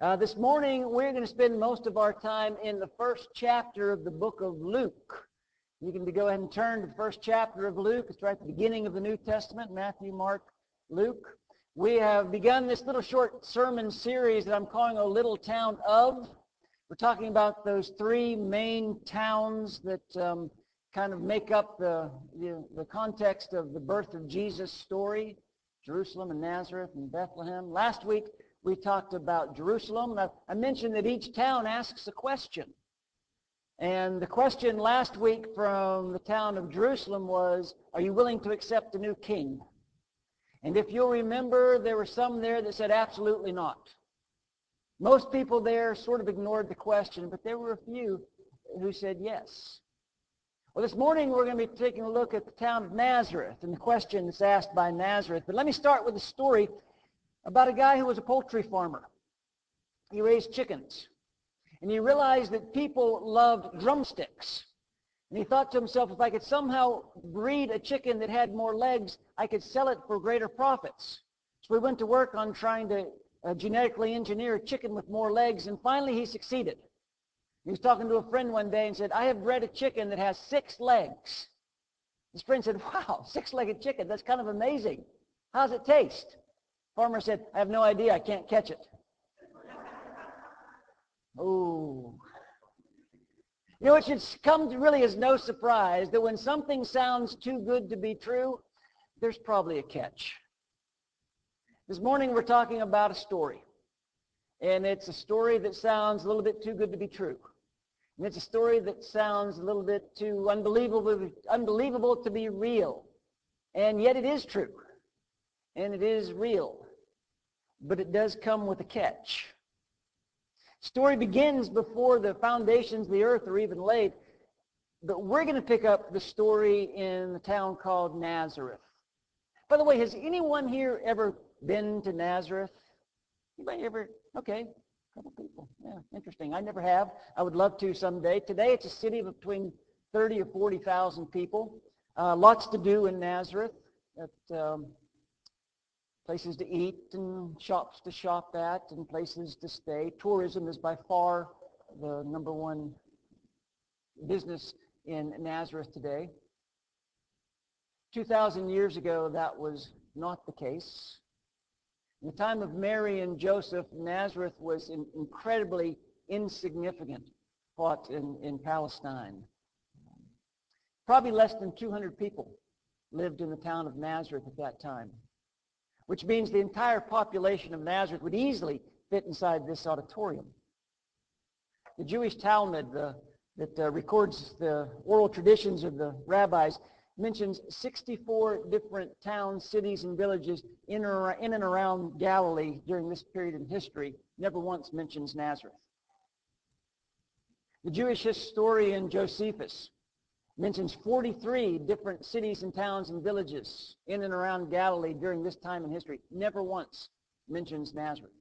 Uh, this morning, we're going to spend most of our time in the first chapter of the book of Luke. You can go ahead and turn to the first chapter of Luke. It's right at the beginning of the New Testament, Matthew, Mark, Luke. We have begun this little short sermon series that I'm calling A Little Town of. We're talking about those three main towns that um, kind of make up the, the, the context of the birth of Jesus story, Jerusalem and Nazareth and Bethlehem. Last week, we talked about Jerusalem. I, mentioned that each town asks a question. And the question last week from the town of Jerusalem was, are you willing to accept a new king? And if you'll remember, there were some there that said absolutely not. Most people there sort of ignored the question, but there were a few who said yes. Well, this morning we're going to be taking a look at the town of Nazareth and the question that's asked by Nazareth. But let me start with a story about a guy who was a poultry farmer. He raised chickens. And he realized that people loved drumsticks. And he thought to himself, if I could somehow breed a chicken that had more legs, I could sell it for greater profits. So he went to work on trying to uh, genetically engineer a chicken with more legs, and finally he succeeded. He was talking to a friend one day and said, I have bred a chicken that has six legs. His friend said, wow, six-legged chicken, that's kind of amazing. How's it taste? Farmer said, I have no idea, I can't catch it. oh. You know, it should come to really as no surprise that when something sounds too good to be true, there's probably a catch. This morning we're talking about a story. And it's a story that sounds a little bit too good to be true. And it's a story that sounds a little bit too unbelievable, unbelievable to be real. And yet it is true. And it is real. But it does come with a catch. Story begins before the foundations of the earth are even laid. But we're going to pick up the story in the town called Nazareth. By the way, has anyone here ever been to Nazareth? Anybody ever? Okay, a couple people. Yeah, interesting. I never have. I would love to someday. Today it's a city of between 30 or 40,000 people. Uh, lots to do in Nazareth. At, um, places to eat and shops to shop at and places to stay. Tourism is by far the number one business in Nazareth today. 2,000 years ago, that was not the case. In the time of Mary and Joseph, Nazareth was in, incredibly insignificant spot in, in Palestine. Probably less than 200 people lived in the town of Nazareth at that time which means the entire population of Nazareth would easily fit inside this auditorium. The Jewish Talmud that uh, records the oral traditions of the rabbis mentions 64 different towns, cities, and villages in, or, in and around Galilee during this period in history. Never once mentions Nazareth. The Jewish historian Josephus mentions 43 different cities and towns and villages in and around Galilee during this time in history. Never once mentions Nazareth.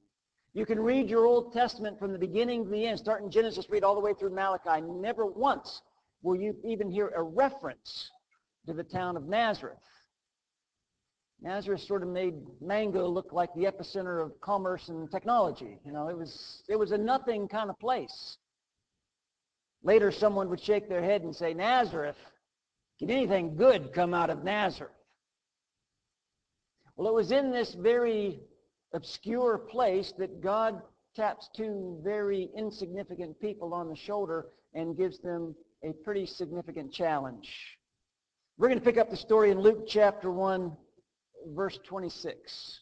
You can read your Old Testament from the beginning to the end, start in Genesis, read all the way through Malachi. Never once will you even hear a reference to the town of Nazareth. Nazareth sort of made Mango look like the epicenter of commerce and technology. You know, it was it was a nothing kind of place. Later, someone would shake their head and say, Nazareth, can anything good come out of Nazareth? Well, it was in this very obscure place that God taps two very insignificant people on the shoulder and gives them a pretty significant challenge. We're going to pick up the story in Luke chapter 1, verse 26.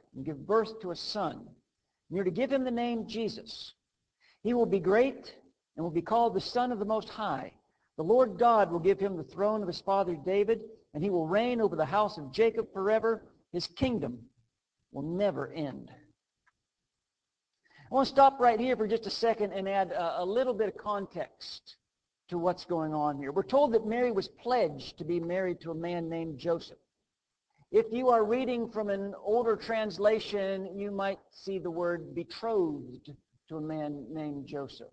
and give birth to a son. And you're to give him the name Jesus. He will be great and will be called the Son of the Most High. The Lord God will give him the throne of his father David, and he will reign over the house of Jacob forever. His kingdom will never end. I want to stop right here for just a second and add a, a little bit of context to what's going on here. We're told that Mary was pledged to be married to a man named Joseph. If you are reading from an older translation, you might see the word betrothed to a man named Joseph.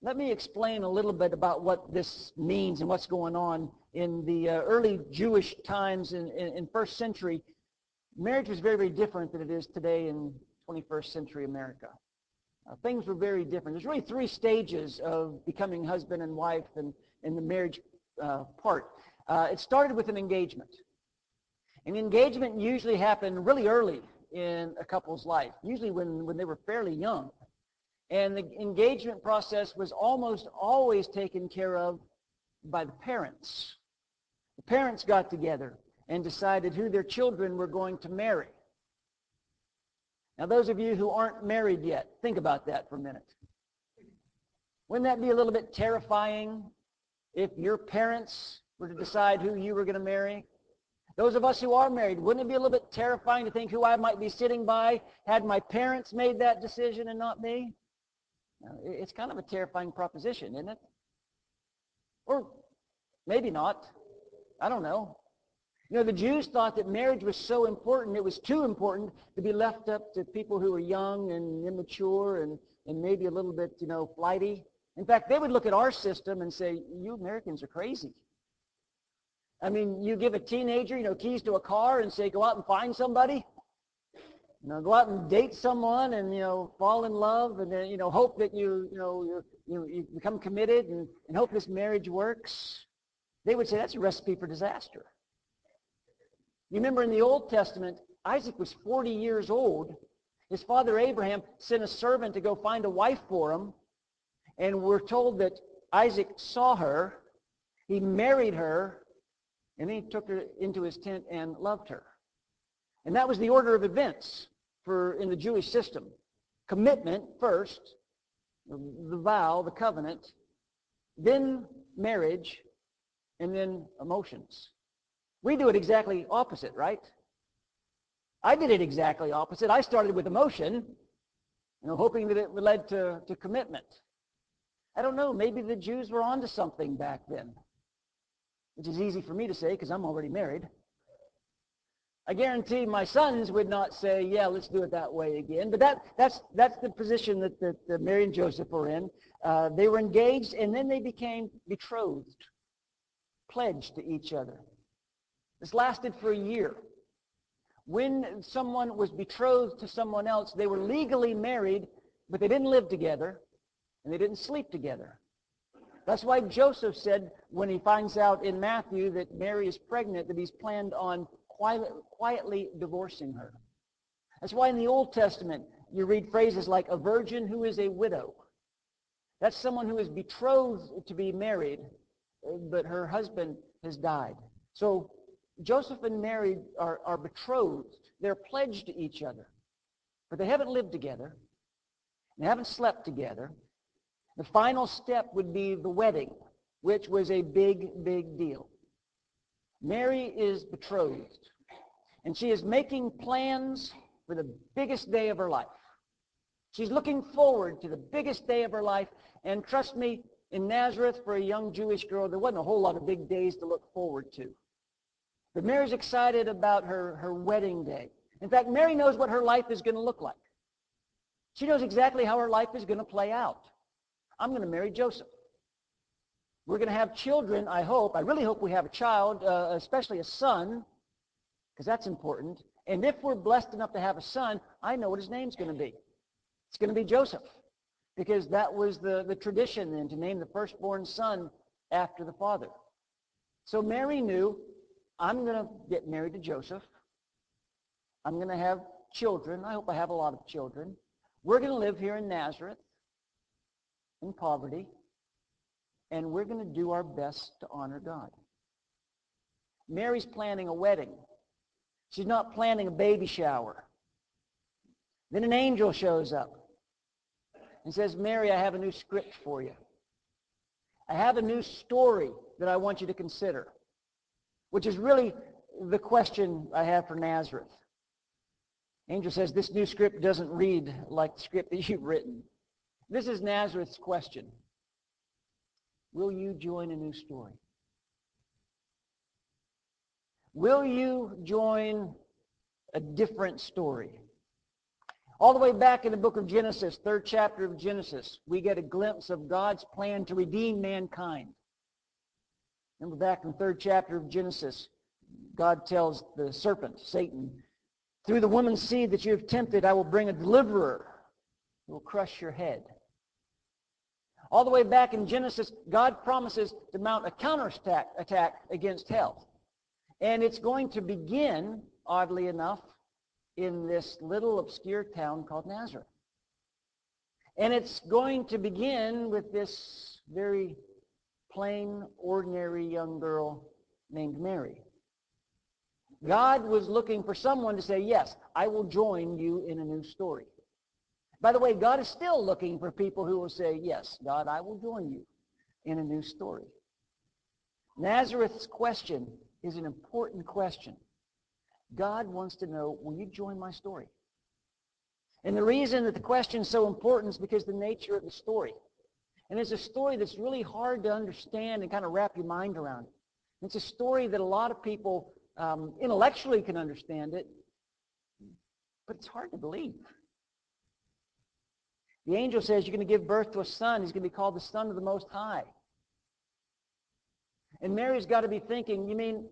Let me explain a little bit about what this means and what's going on in the uh, early Jewish times in, in, in first century. Marriage was very, very different than it is today in 21st century America. Uh, things were very different. There's really three stages of becoming husband and wife and in the marriage uh, part. Uh, it started with an engagement. An engagement usually happened really early in a couple's life, usually when, when they were fairly young. And the engagement process was almost always taken care of by the parents. The parents got together and decided who their children were going to marry. Now, those of you who aren't married yet, think about that for a minute. Wouldn't that be a little bit terrifying if your parents were to decide who you were going to marry? Those of us who are married, wouldn't it be a little bit terrifying to think who I might be sitting by had my parents made that decision and not me? It's kind of a terrifying proposition, isn't it? Or maybe not. I don't know. You know, the Jews thought that marriage was so important, it was too important to be left up to people who were young and immature and, and maybe a little bit, you know, flighty. In fact, they would look at our system and say, you Americans are crazy. I mean, you give a teenager, you know, keys to a car and say, go out and find somebody. You know, go out and date someone and, you know, fall in love and then, you know, hope that you, you know, you, you, you become committed and, and hope this marriage works. They would say that's a recipe for disaster. You remember in the Old Testament, Isaac was 40 years old. His father Abraham sent a servant to go find a wife for him. And we're told that Isaac saw her, he married her, and then he took her into his tent and loved her. And that was the order of events for in the Jewish system. Commitment first, the vow, the covenant, then marriage, and then emotions. We do it exactly opposite, right? I did it exactly opposite. I started with emotion, you know, hoping that it led to, to commitment. I don't know, maybe the Jews were onto something back then which is easy for me to say because I'm already married. I guarantee my sons would not say, yeah, let's do it that way again. But that, that's, that's the position that, that, that Mary and Joseph were in. Uh, they were engaged and then they became betrothed, pledged to each other. This lasted for a year. When someone was betrothed to someone else, they were legally married, but they didn't live together and they didn't sleep together. That's why Joseph said when he finds out in Matthew that Mary is pregnant that he's planned on quiet, quietly divorcing her. That's why in the Old Testament you read phrases like a virgin who is a widow. That's someone who is betrothed to be married, but her husband has died. So Joseph and Mary are, are betrothed. They're pledged to each other. But they haven't lived together. They haven't slept together. The final step would be the wedding, which was a big, big deal. Mary is betrothed, and she is making plans for the biggest day of her life. She's looking forward to the biggest day of her life, and trust me, in Nazareth, for a young Jewish girl, there wasn't a whole lot of big days to look forward to. But Mary's excited about her, her wedding day. In fact, Mary knows what her life is going to look like. She knows exactly how her life is going to play out. I'm going to marry Joseph. We're going to have children, I hope. I really hope we have a child, uh, especially a son, because that's important. And if we're blessed enough to have a son, I know what his name's going to be. It's going to be Joseph, because that was the, the tradition then, to name the firstborn son after the father. So Mary knew, I'm going to get married to Joseph. I'm going to have children. I hope I have a lot of children. We're going to live here in Nazareth in poverty, and we're going to do our best to honor God. Mary's planning a wedding. She's not planning a baby shower. Then an angel shows up and says, Mary, I have a new script for you. I have a new story that I want you to consider, which is really the question I have for Nazareth. Angel says, this new script doesn't read like the script that you've written. This is Nazareth's question. Will you join a new story? Will you join a different story? All the way back in the book of Genesis, third chapter of Genesis, we get a glimpse of God's plan to redeem mankind. Remember back in the third chapter of Genesis, God tells the serpent, Satan, through the woman's seed that you have tempted, I will bring a deliverer who will crush your head. All the way back in Genesis, God promises to mount a counterattack attack against hell. And it's going to begin, oddly enough, in this little obscure town called Nazareth. And it's going to begin with this very plain, ordinary young girl named Mary. God was looking for someone to say, yes, I will join you in a new story. By the way, God is still looking for people who will say, yes, God, I will join you in a new story. Nazareth's question is an important question. God wants to know, will you join my story? And the reason that the question is so important is because the nature of the story. And it's a story that's really hard to understand and kind of wrap your mind around. It's a story that a lot of people um, intellectually can understand it, but it's hard to believe. The angel says you're going to give birth to a son. He's going to be called the Son of the Most High. And Mary's got to be thinking, you mean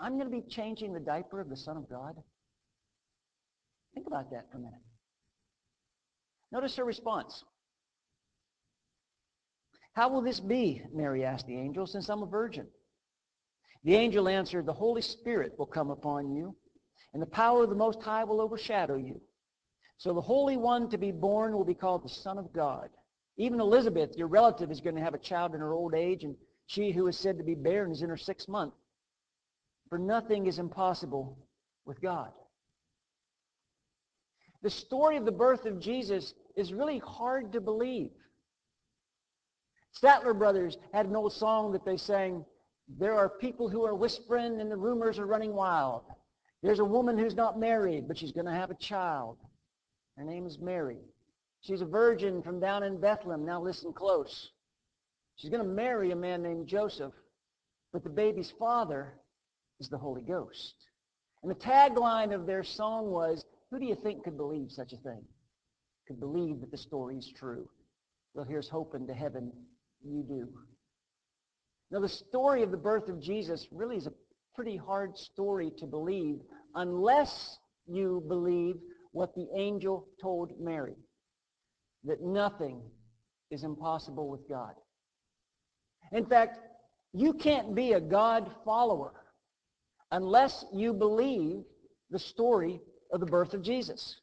I'm going to be changing the diaper of the Son of God? Think about that for a minute. Notice her response. How will this be, Mary asked the angel, since I'm a virgin? The angel answered, The Holy Spirit will come upon you, and the power of the Most High will overshadow you. So the Holy One to be born will be called the Son of God. Even Elizabeth, your relative, is going to have a child in her old age, and she who is said to be barren is in her sixth month. For nothing is impossible with God. The story of the birth of Jesus is really hard to believe. Statler Brothers had an old song that they sang, there are people who are whispering and the rumors are running wild. There's a woman who's not married, but she's going to have a child. Her name is Mary. She's a virgin from down in Bethlehem. Now listen close. She's going to marry a man named Joseph, but the baby's father is the Holy Ghost. And the tagline of their song was, who do you think could believe such a thing? Could believe that the story is true? Well, here's hoping to heaven you do. Now, the story of the birth of Jesus really is a pretty hard story to believe unless you believe what the angel told Mary, that nothing is impossible with God. In fact, you can't be a God follower unless you believe the story of the birth of Jesus.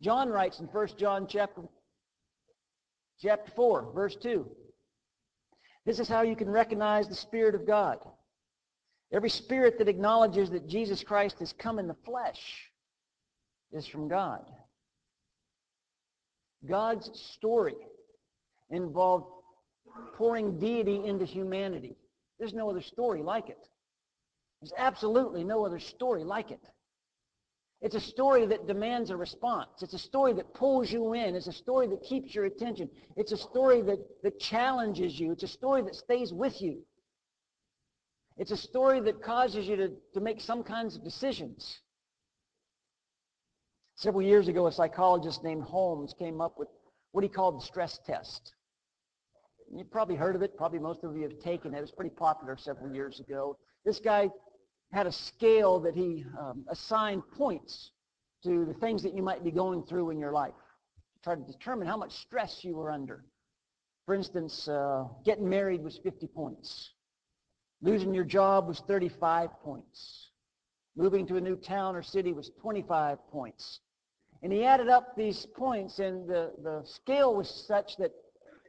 John writes in 1 John chapter, chapter 4, verse 2, this is how you can recognize the Spirit of God. Every spirit that acknowledges that Jesus Christ has come in the flesh is from God. God's story involved pouring deity into humanity. There's no other story like it. There's absolutely no other story like it. It's a story that demands a response. It's a story that pulls you in. It's a story that keeps your attention. It's a story that, that challenges you. It's a story that stays with you. It's a story that causes you to, to make some kinds of decisions. Several years ago, a psychologist named Holmes came up with what he called the stress test. You've probably heard of it. Probably most of you have taken it. It was pretty popular several years ago. This guy had a scale that he um, assigned points to the things that you might be going through in your life to try to determine how much stress you were under. For instance, uh, getting married was 50 points. Losing your job was 35 points. Moving to a new town or city was 25 points. And he added up these points, and the, the scale was such that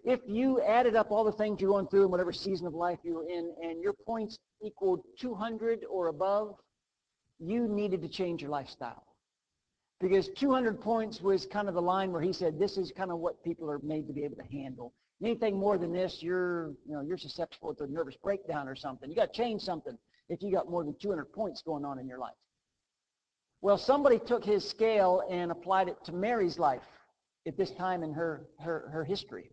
if you added up all the things you're going through in whatever season of life you were in, and your points equaled 200 or above, you needed to change your lifestyle. Because 200 points was kind of the line where he said, this is kind of what people are made to be able to handle. Anything more than this, you're, you know, you're susceptible to a nervous breakdown or something. You got to change something if you got more than 200 points going on in your life. Well, somebody took his scale and applied it to Mary's life at this time in her, her, her history.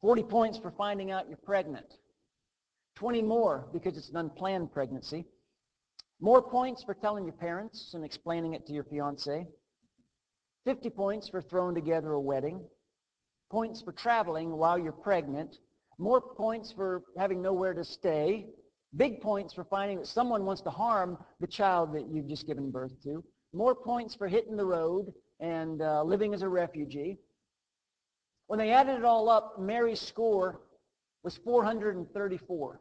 40 points for finding out you're pregnant. 20 more because it's an unplanned pregnancy. More points for telling your parents and explaining it to your fiance. 50 points for throwing together a wedding. Points for traveling while you're pregnant. More points for having nowhere to stay. Big points for finding that someone wants to harm the child that you've just given birth to. More points for hitting the road and uh, living as a refugee. When they added it all up, Mary's score was 434.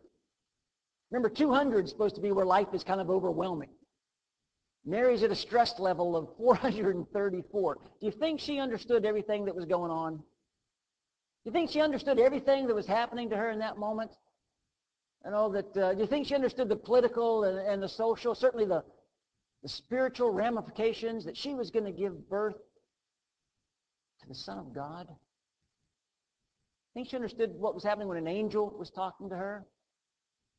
Remember, 200 is supposed to be where life is kind of overwhelming. Mary's at a stress level of 434. Do you think she understood everything that was going on? Do you think she understood everything that was happening to her in that moment? I know that, uh, do you think she understood the political and, and the social, certainly the, the spiritual ramifications that she was going to give birth to the Son of God? Think she understood what was happening when an angel was talking to her?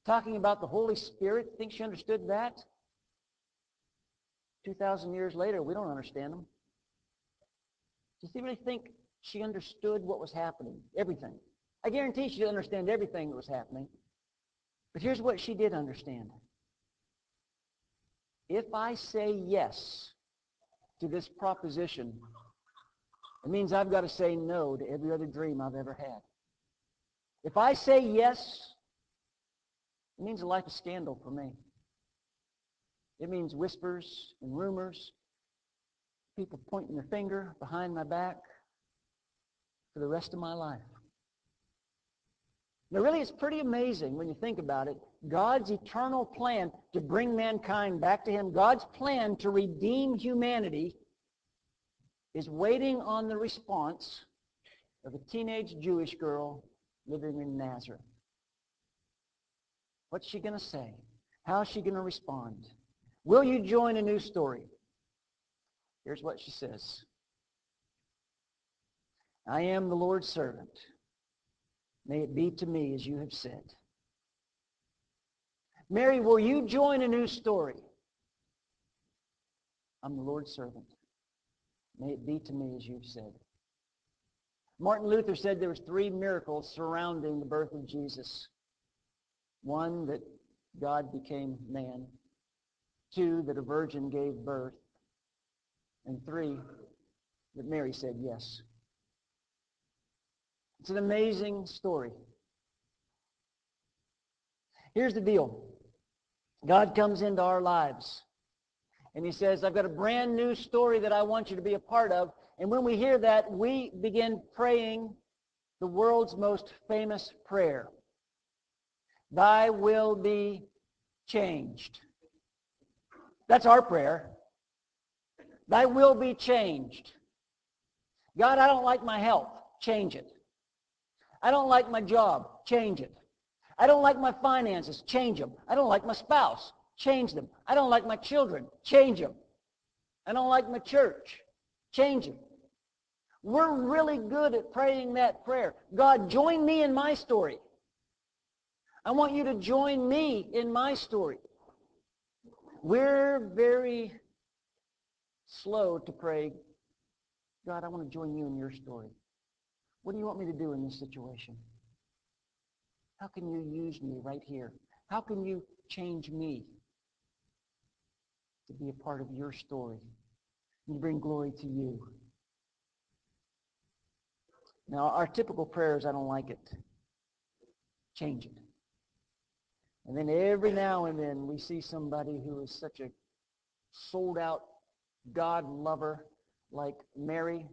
Talking about the Holy Spirit? Think she understood that? 2,000 years later, we don't understand them. Do you really think she understood what was happening? Everything. I guarantee she didn't understand everything that was happening. But here's what she did understand. If I say yes to this proposition, it means I've got to say no to every other dream I've ever had. If I say yes, it means a life of scandal for me. It means whispers and rumors, people pointing their finger behind my back for the rest of my life. Now, really, it's pretty amazing when you think about it. God's eternal plan to bring mankind back to him, God's plan to redeem humanity is waiting on the response of a teenage Jewish girl living in Nazareth. What's she going to say? How's she going to respond? Will you join a new story? Here's what she says. I am the Lord's servant. May it be to me as you have said. Mary, will you join a new story? I'm the Lord's servant. May it be to me as you've said. Martin Luther said there was three miracles surrounding the birth of Jesus. One, that God became man. Two, that a virgin gave birth. And three, that Mary said yes. It's an amazing story. Here's the deal. God comes into our lives. And he says, I've got a brand new story that I want you to be a part of. And when we hear that, we begin praying the world's most famous prayer. Thy will be changed. That's our prayer. Thy will be changed. God, I don't like my health. Change it. I don't like my job. Change it. I don't like my finances. Change them. I don't like my spouse. Change them. I don't like my children. Change them. I don't like my church. Change them. We're really good at praying that prayer. God, join me in my story. I want you to join me in my story. We're very slow to pray, God, I want to join you in your story. What do you want me to do in this situation? How can you use me right here? How can you change me to be a part of your story and bring glory to you? Now, our typical prayers, I don't like it. Change it. And then every now and then we see somebody who is such a sold out God lover like Mary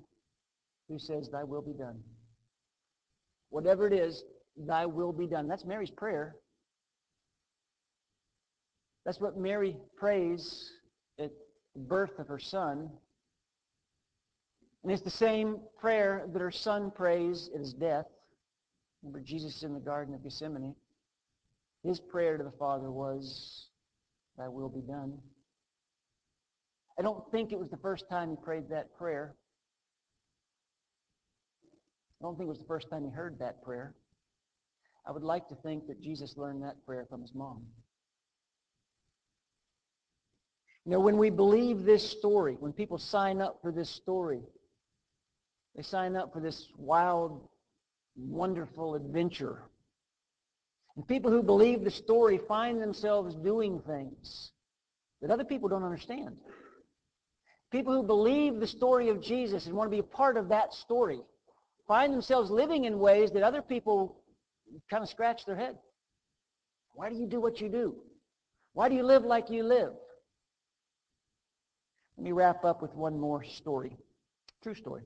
who says, thy will be done. Whatever it is, thy will be done. That's Mary's prayer. That's what Mary prays at the birth of her son. And it's the same prayer that her son prays at his death. Remember, Jesus in the Garden of Gethsemane. His prayer to the Father was, Thy will be done. I don't think it was the first time he prayed that prayer. I don't think it was the first time he heard that prayer. I would like to think that Jesus learned that prayer from his mom. You know, when we believe this story, when people sign up for this story, they sign up for this wild, wonderful adventure. And people who believe the story find themselves doing things that other people don't understand. People who believe the story of Jesus and want to be a part of that story find themselves living in ways that other people kind of scratch their head. Why do you do what you do? Why do you live like you live? Let me wrap up with one more story. True story.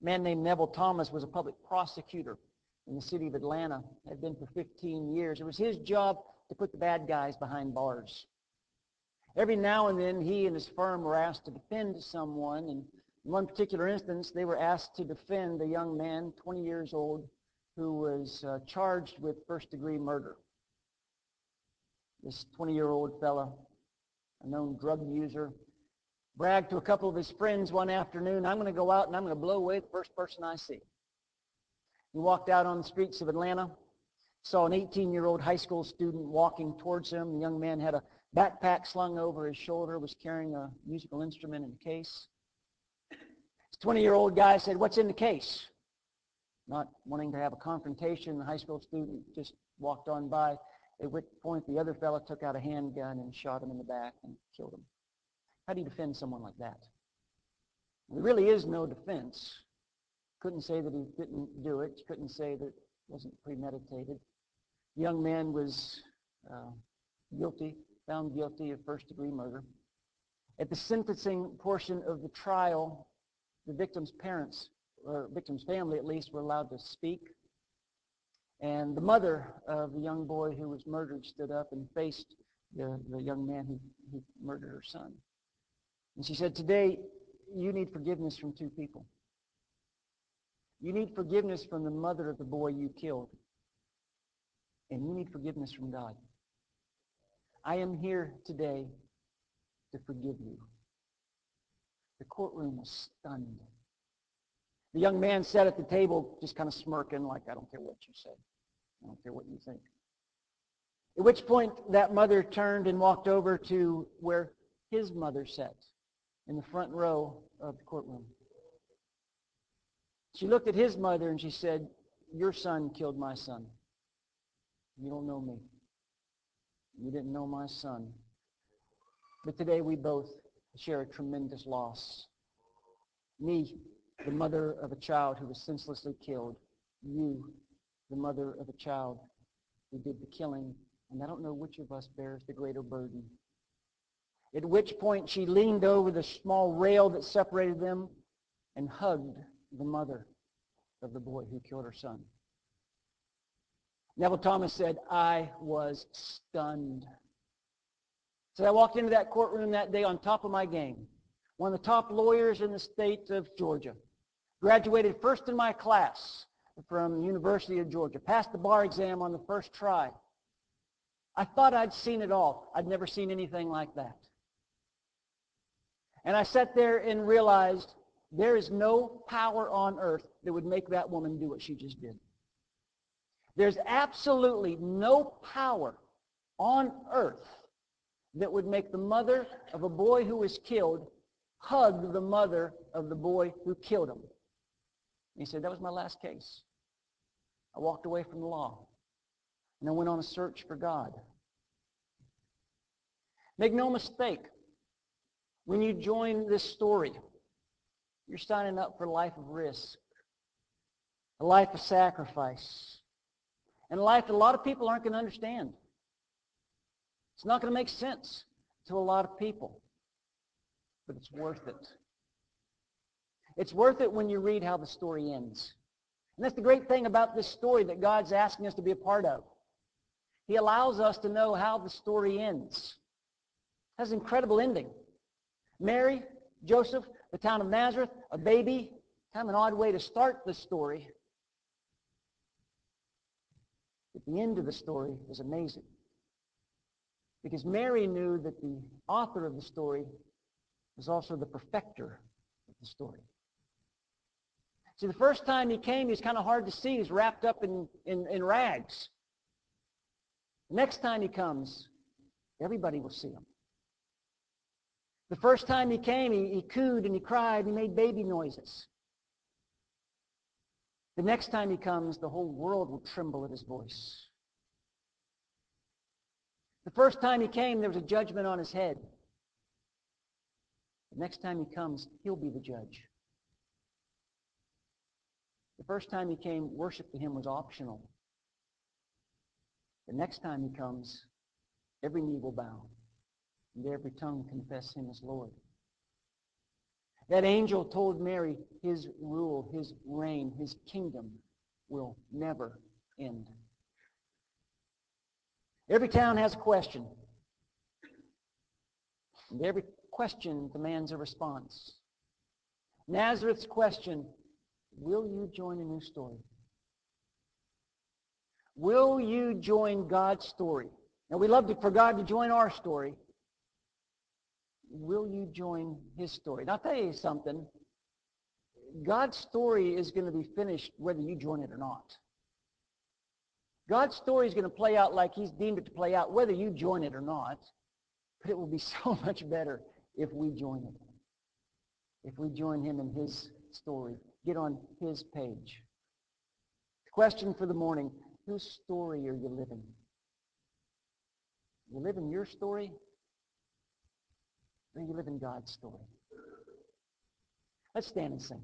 A man named Neville Thomas was a public prosecutor in the city of Atlanta. Had been for 15 years. It was his job to put the bad guys behind bars. Every now and then, he and his firm were asked to defend someone. And one particular instance, they were asked to defend a young man, 20 years old, who was uh, charged with first-degree murder. This 20-year-old fellow, a known drug user, bragged to a couple of his friends one afternoon, I'm going to go out and I'm going to blow away the first person I see. He walked out on the streets of Atlanta, saw an 18-year-old high school student walking towards him. The young man had a backpack slung over his shoulder, was carrying a musical instrument in a case. This 20-year-old guy said, what's in the case? Not wanting to have a confrontation, the high school student just walked on by, at which point the other fellow took out a handgun and shot him in the back and killed him. How do you defend someone like that? There really is no defense. Couldn't say that he didn't do it. Couldn't say that it wasn't premeditated. The young man was uh, guilty, found guilty of first-degree murder. At the sentencing portion of the trial, the victim's parents, or victim's family at least, were allowed to speak. And the mother of the young boy who was murdered stood up and faced the, the young man who, who murdered her son. And she said, today you need forgiveness from two people. You need forgiveness from the mother of the boy you killed. And you need forgiveness from God. I am here today to forgive you. The courtroom was stunned. The young man sat at the table just kind of smirking like, I don't care what you say. I don't care what you think. At which point that mother turned and walked over to where his mother sat in the front row of the courtroom. She looked at his mother and she said, your son killed my son. You don't know me. You didn't know my son. But today we both share a tremendous loss. Me, the mother of a child who was senselessly killed. You, the mother of a child who did the killing. And I don't know which of us bears the greater burden. At which point she leaned over the small rail that separated them and hugged the mother of the boy who killed her son. Neville Thomas said, I was stunned. So I walked into that courtroom that day on top of my game. One of the top lawyers in the state of Georgia. Graduated first in my class from the University of Georgia. Passed the bar exam on the first try. I thought I'd seen it all. I'd never seen anything like that. And I sat there and realized there is no power on earth that would make that woman do what she just did. There's absolutely no power on earth that would make the mother of a boy who was killed hug the mother of the boy who killed him. he said, that was my last case. I walked away from the law. And I went on a search for God. Make no mistake, when you join this story, you're signing up for a life of risk, a life of sacrifice, and a life that a lot of people aren't going to understand. It's not going to make sense to a lot of people, but it's worth it. It's worth it when you read how the story ends. And that's the great thing about this story that God's asking us to be a part of. He allows us to know how the story ends. It has an incredible ending. Mary, Joseph, the town of Nazareth, a baby. Kind of an odd way to start the story. But the end of the story is amazing. Because Mary knew that the author of the story was also the perfecter of the story. See, the first time he came, he's kind of hard to see. He's wrapped up in, in, in rags. The next time he comes, everybody will see him. The first time he came, he, he cooed and he cried and he made baby noises. The next time he comes, the whole world will tremble at his voice. The first time he came, there was a judgment on his head. The next time he comes, he'll be the judge. The first time he came, worship to him was optional. The next time he comes, every knee will bow and every tongue confess him as Lord. That angel told Mary his rule, his reign, his kingdom will never end. Every town has a question. And every question demands a response. Nazareth's question, will you join a new story? Will you join God's story? Now we love to, for God to join our story. Will you join his story? Now I'll tell you something. God's story is going to be finished whether you join it or not. God's story is going to play out like he's deemed it to play out, whether you join it or not. But it will be so much better if we join it. If we join him in his story, get on his page. Question for the morning, whose story are you living? You living your story? Or you live in God's story? Let's stand and sing.